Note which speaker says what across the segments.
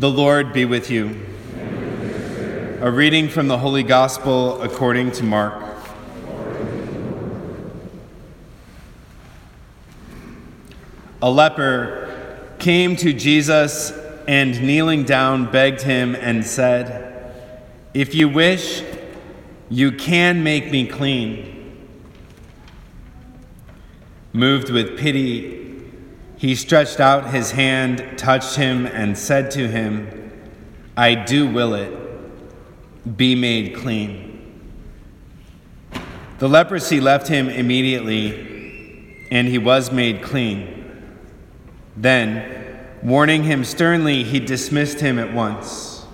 Speaker 1: The Lord be with you. A reading from the Holy Gospel according to Mark. A leper came to Jesus and kneeling down begged him and said, If you wish, you can make me clean. Moved with pity, he stretched out his hand, touched him, and said to him, I do will it. Be made clean. The leprosy left him immediately, and he was made clean. Then, warning him sternly, he dismissed him at once.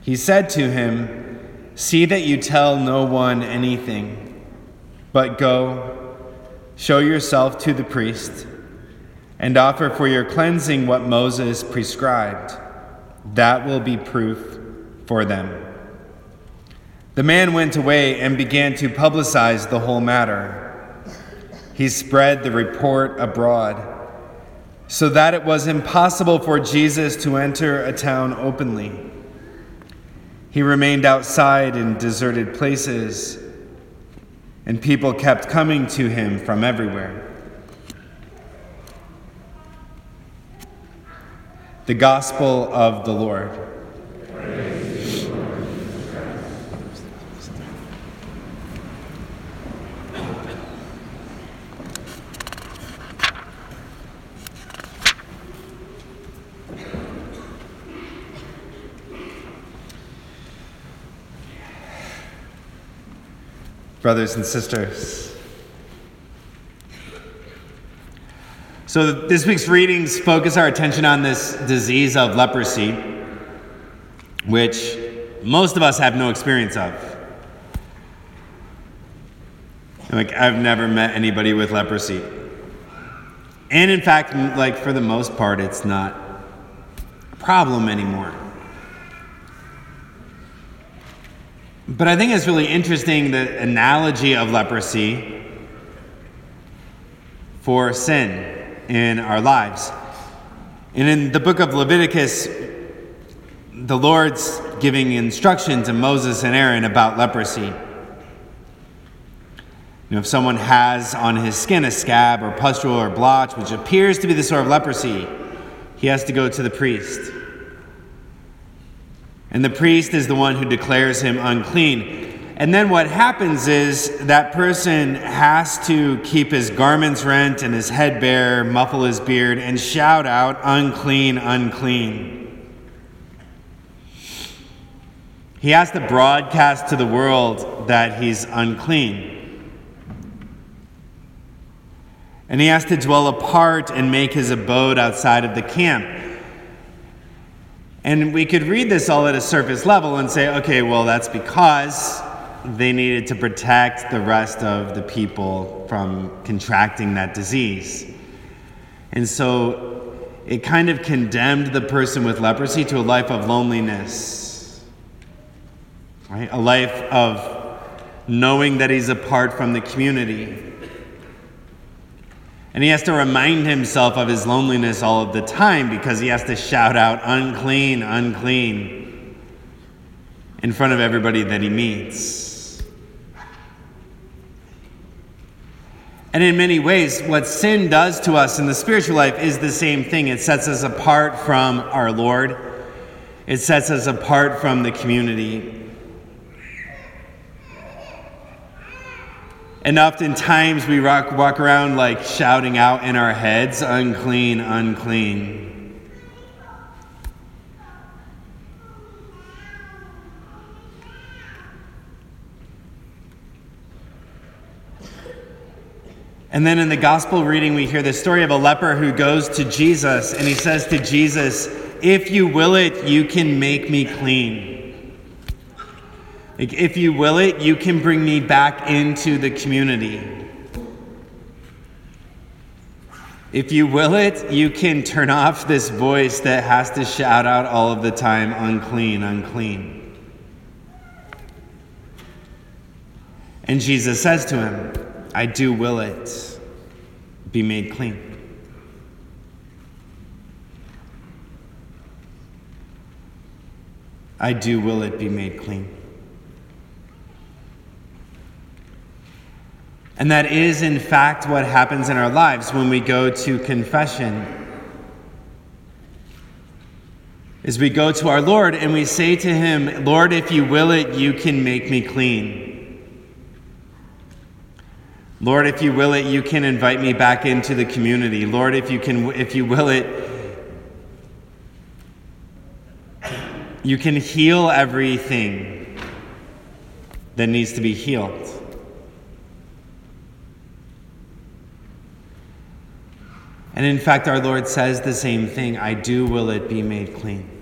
Speaker 1: He said to him, See that you tell no one anything, but go, show yourself to the priest, and offer for your cleansing what Moses prescribed. That will be proof for them. The man went away and began to publicize the whole matter. He spread the report abroad so that it was impossible for Jesus to enter a town openly. He remained outside in deserted places, and people kept coming to him from everywhere. The Gospel of the Lord. brothers and sisters. So, this week's readings focus our attention on this disease of leprosy, which most of us have no experience of. Like, I've never met anybody with leprosy. And in fact, like, for the most part, it's not a problem anymore. But I think it's really interesting the analogy of leprosy for sin in our lives. And in the book of Leviticus, the Lord's giving instruction to Moses and Aaron about leprosy. You know, if someone has on his skin a scab or pustule or blotch, which appears to be the sort of leprosy, he has to go to the priest. And the priest is the one who declares him unclean. And then what happens is that person has to keep his garments rent and his head bare, muffle his beard, and shout out, unclean, unclean. He has to broadcast to the world that he's unclean. And he has to dwell apart and make his abode outside of the camp. And we could read this all at a surface level and say, okay, well, that's because they needed to protect the rest of the people from contracting that disease. And so it kind of condemned the person with leprosy to a life of loneliness, right? A life of knowing that he's apart from the community. And he has to remind himself of his loneliness all of the time because he has to shout out, unclean, unclean, in front of everybody that he meets. And in many ways, what sin does to us in the spiritual life is the same thing. It sets us apart from our Lord, it sets us apart from the community. And oftentimes we rock, walk around like shouting out in our heads, unclean, unclean. And then in the gospel reading, we hear the story of a leper who goes to Jesus and he says to Jesus, If you will it, you can make me clean. Like, if you will it, you can bring me back into the community. If you will it, you can turn off this voice that has to shout out all of the time, unclean, unclean. And Jesus says to him, I do will it. Be made clean. I do will it be made clean. And that is, in fact, what happens in our lives when we go to confession. Is we go to our Lord and we say to Him, Lord, if you will it, you can make me clean. Lord, if you will it, you can invite me back into the community. Lord, if you can, if you will it, you can heal everything that needs to be healed. And in fact, our Lord says the same thing I do will it be made clean.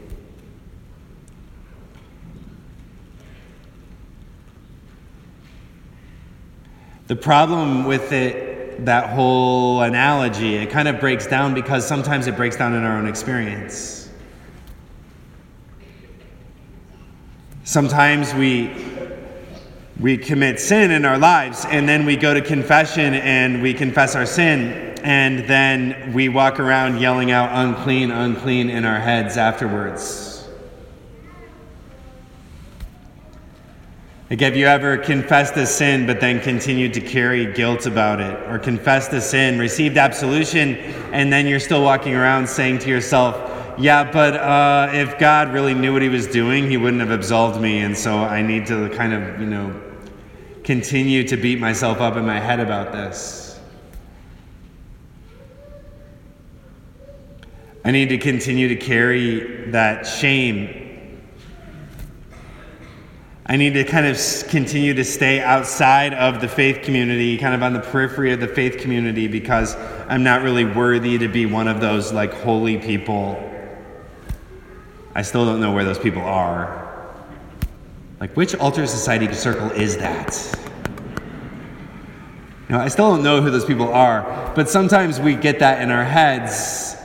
Speaker 1: The problem with it, that whole analogy, it kind of breaks down because sometimes it breaks down in our own experience. Sometimes we we commit sin in our lives and then we go to confession and we confess our sin and then we walk around yelling out unclean, unclean in our heads afterwards. Like, have you ever confessed a sin but then continued to carry guilt about it? Or confessed a sin, received absolution, and then you're still walking around saying to yourself, yeah, but uh, if God really knew what he was doing, he wouldn't have absolved me, and so I need to kind of, you know, continue to beat myself up in my head about this. I need to continue to carry that shame. I need to kind of continue to stay outside of the faith community, kind of on the periphery of the faith community, because I'm not really worthy to be one of those like holy people. I still don't know where those people are. Like, which altar society circle is that? You know, I still don't know who those people are, but sometimes we get that in our heads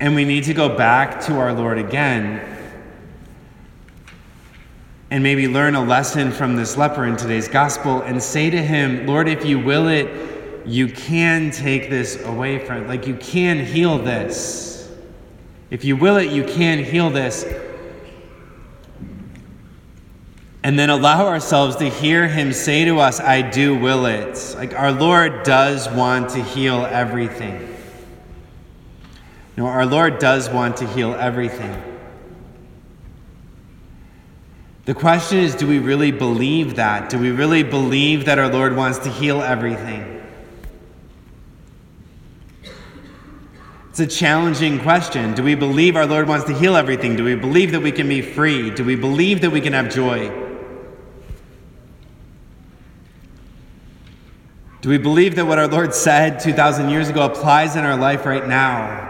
Speaker 1: And we need to go back to our Lord again and maybe learn a lesson from this leper in today's gospel and say to him, Lord, if you will it, you can take this away from, like, you can heal this. If you will it, you can heal this. And then allow ourselves to hear him say to us, I do will it. Like, our Lord does want to heal everything. No, our Lord does want to heal everything. The question is do we really believe that? Do we really believe that our Lord wants to heal everything? It's a challenging question. Do we believe our Lord wants to heal everything? Do we believe that we can be free? Do we believe that we can have joy? Do we believe that what our Lord said 2,000 years ago applies in our life right now?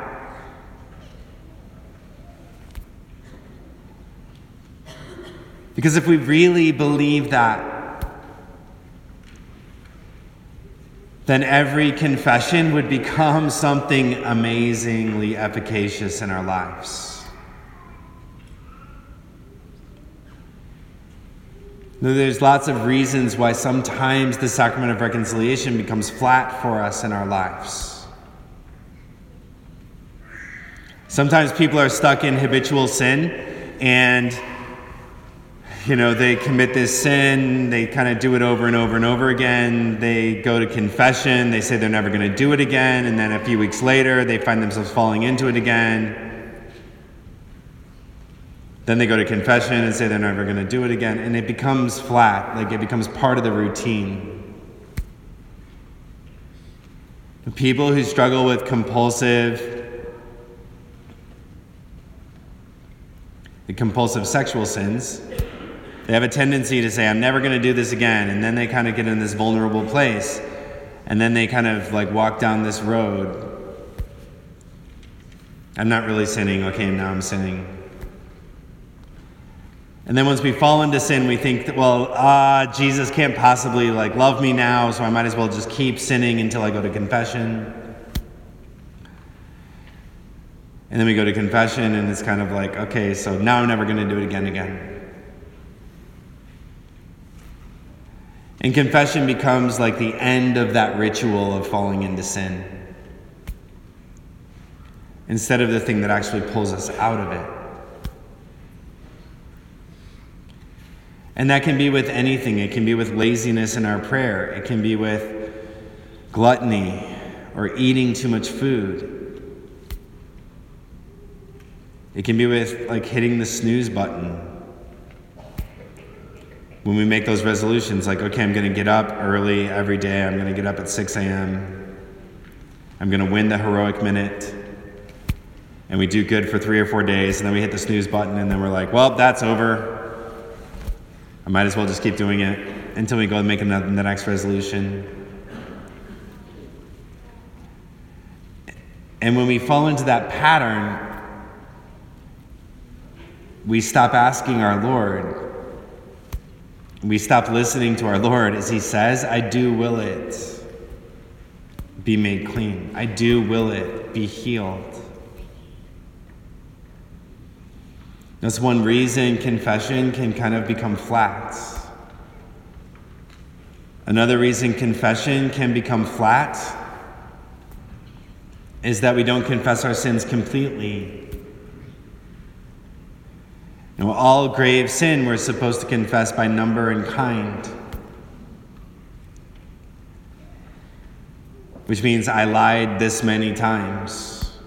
Speaker 1: Because if we really believe that, then every confession would become something amazingly efficacious in our lives. Now, there's lots of reasons why sometimes the sacrament of reconciliation becomes flat for us in our lives. Sometimes people are stuck in habitual sin and you know, they commit this sin, they kind of do it over and over and over again. They go to confession, they say they're never going to do it again, and then a few weeks later, they find themselves falling into it again. Then they go to confession and say they're never going to do it again, and it becomes flat, like it becomes part of the routine. The people who struggle with compulsive, the compulsive sexual sins, they have a tendency to say, I'm never going to do this again. And then they kind of get in this vulnerable place. And then they kind of like walk down this road. I'm not really sinning. Okay, now I'm sinning. And then once we fall into sin, we think, that, well, ah, uh, Jesus can't possibly like love me now, so I might as well just keep sinning until I go to confession. And then we go to confession, and it's kind of like, okay, so now I'm never going to do it again again. And confession becomes like the end of that ritual of falling into sin. instead of the thing that actually pulls us out of it. And that can be with anything. It can be with laziness in our prayer, it can be with gluttony or eating too much food. It can be with like hitting the snooze button. When we make those resolutions, like, okay, I'm going to get up early every day, I'm going to get up at 6 a.m., I'm going to win the heroic minute, and we do good for three or four days, and then we hit the snooze button, and then we're like, well, that's over. I might as well just keep doing it until we go and make the next resolution. And when we fall into that pattern, we stop asking our Lord. We stop listening to our Lord as He says, I do will it be made clean. I do will it be healed. That's one reason confession can kind of become flat. Another reason confession can become flat is that we don't confess our sins completely. And all grave sin we're supposed to confess by number and kind. Which means I lied this many times.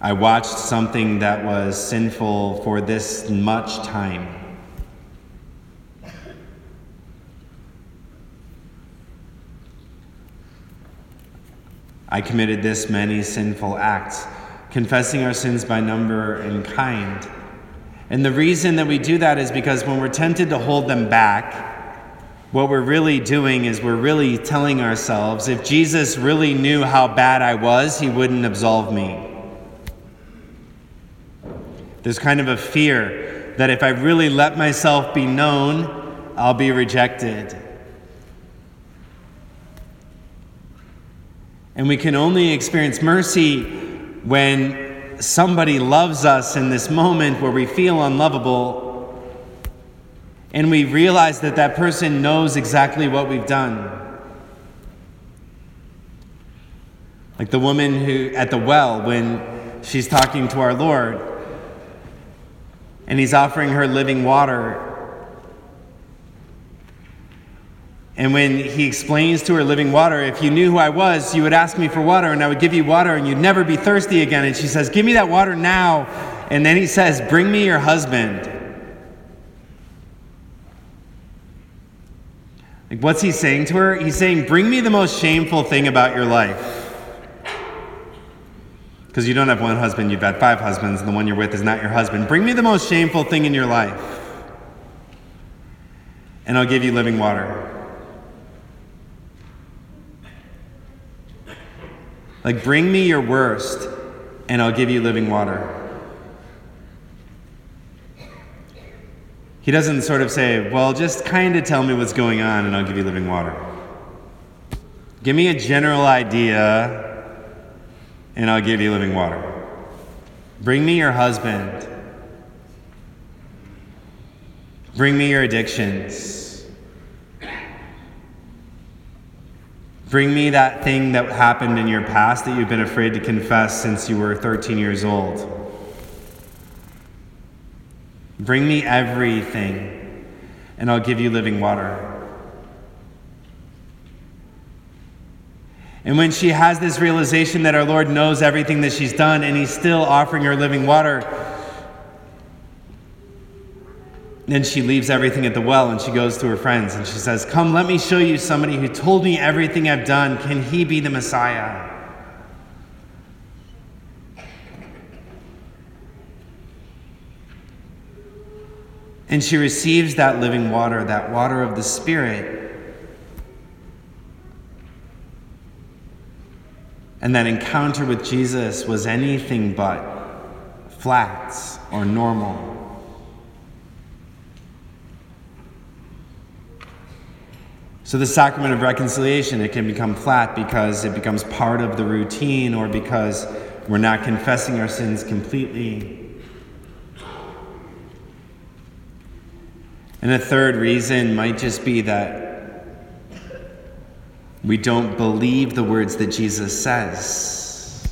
Speaker 1: I watched something that was sinful for this much time. I committed this many sinful acts, confessing our sins by number and kind. And the reason that we do that is because when we're tempted to hold them back, what we're really doing is we're really telling ourselves if Jesus really knew how bad I was, he wouldn't absolve me. There's kind of a fear that if I really let myself be known, I'll be rejected. And we can only experience mercy when somebody loves us in this moment where we feel unlovable and we realize that that person knows exactly what we've done. Like the woman who at the well when she's talking to our Lord and he's offering her living water And when he explains to her living water, if you knew who I was, you would ask me for water, and I would give you water, and you'd never be thirsty again. And she says, Give me that water now. And then he says, Bring me your husband. Like, what's he saying to her? He's saying, Bring me the most shameful thing about your life. Because you don't have one husband, you've had five husbands, and the one you're with is not your husband. Bring me the most shameful thing in your life, and I'll give you living water. Like, bring me your worst, and I'll give you living water. He doesn't sort of say, well, just kind of tell me what's going on, and I'll give you living water. Give me a general idea, and I'll give you living water. Bring me your husband. Bring me your addictions. Bring me that thing that happened in your past that you've been afraid to confess since you were 13 years old. Bring me everything, and I'll give you living water. And when she has this realization that our Lord knows everything that she's done and He's still offering her living water, then she leaves everything at the well and she goes to her friends and she says, Come, let me show you somebody who told me everything I've done. Can he be the Messiah? And she receives that living water, that water of the Spirit. And that encounter with Jesus was anything but flat or normal. So, the sacrament of reconciliation, it can become flat because it becomes part of the routine or because we're not confessing our sins completely. And a third reason might just be that We don't believe the words that Jesus says.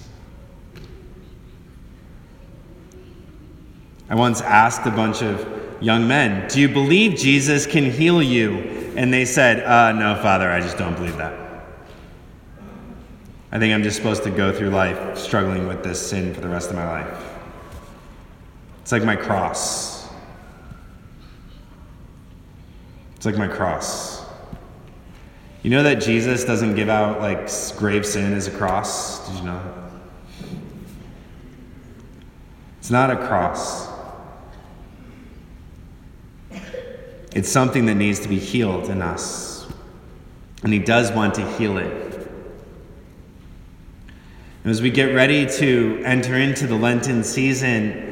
Speaker 1: I once asked a bunch of young men, Do you believe Jesus can heal you? And they said, uh, No, Father, I just don't believe that. I think I'm just supposed to go through life struggling with this sin for the rest of my life. It's like my cross. It's like my cross. You know that Jesus doesn't give out like grave sin as a cross? Did you know? It's not a cross. It's something that needs to be healed in us. And He does want to heal it. And As we get ready to enter into the Lenten season,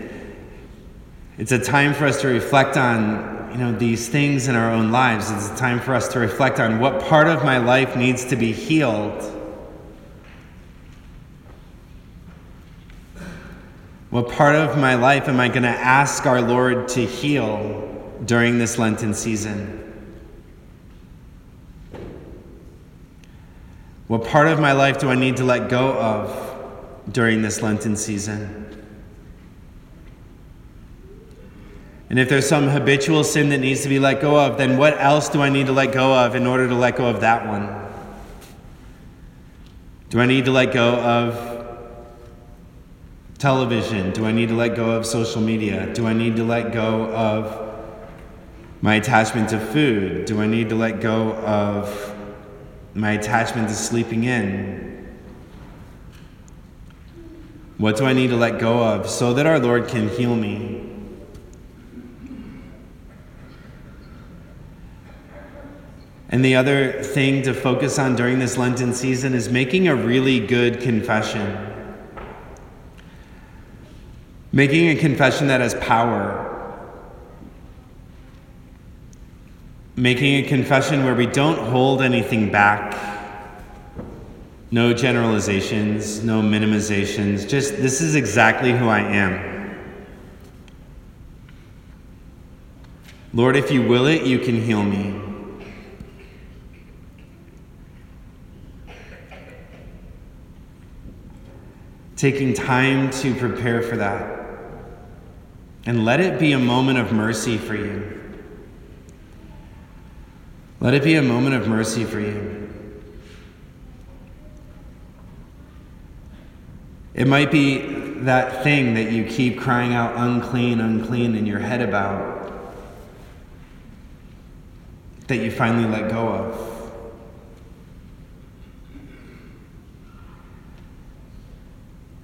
Speaker 1: it's a time for us to reflect on you know these things in our own lives. It's a time for us to reflect on what part of my life needs to be healed. What part of my life am I going to ask our Lord to heal during this Lenten season? What part of my life do I need to let go of during this Lenten season? And if there's some habitual sin that needs to be let go of, then what else do I need to let go of in order to let go of that one? Do I need to let go of television? Do I need to let go of social media? Do I need to let go of my attachment to food? Do I need to let go of my attachment to sleeping in? What do I need to let go of so that our Lord can heal me? And the other thing to focus on during this Lenten season is making a really good confession. Making a confession that has power. Making a confession where we don't hold anything back. No generalizations, no minimizations. Just, this is exactly who I am. Lord, if you will it, you can heal me. taking time to prepare for that. And let it be a moment of mercy for you. Let it be a moment of mercy for you. It might be that thing that you keep crying out unclean, unclean in your head about that you finally let go of.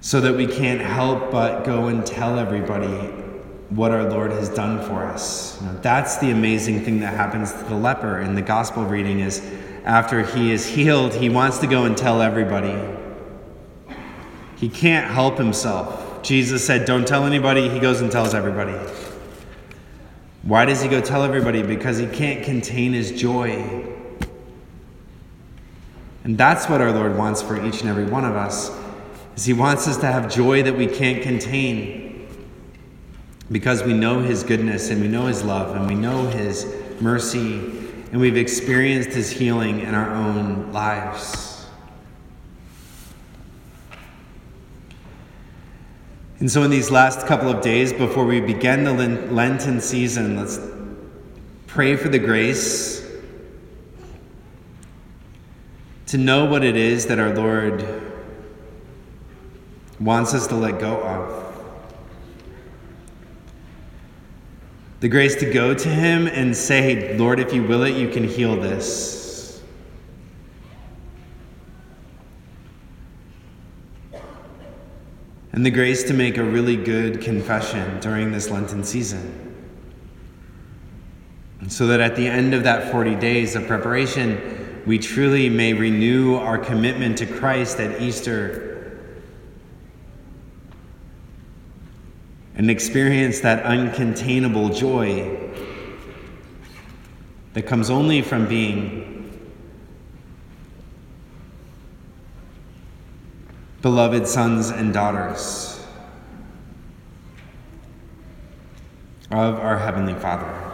Speaker 1: so that we can't help but go and tell everybody what our Lord has done for us. You know, that's the amazing thing that happens to the leper in the gospel reading is after he is healed, he wants to go and tell everybody. He can't help himself. Jesus said, Don't tell anybody. He goes and tells everybody. Why does he go tell everybody? Because he can't contain his joy. And that's what our Lord wants for each and every one of us is He wants us to have joy that we can't contain because we know His goodness and we know His love and we know His mercy and we've experienced His healing in our own lives. And so, in these last couple of days before we begin the Lenten season, let's pray for the grace to know what it is that our Lord wants us to let go of. The grace to go to Him and say, Lord, if you will it, you can heal this. And the grace to make a really good confession during this Lenten season. So that at the end of that 40 days of preparation, we truly may renew our commitment to Christ at Easter and experience that uncontainable joy that comes only from being beloved sons and daughters of our Heavenly Father.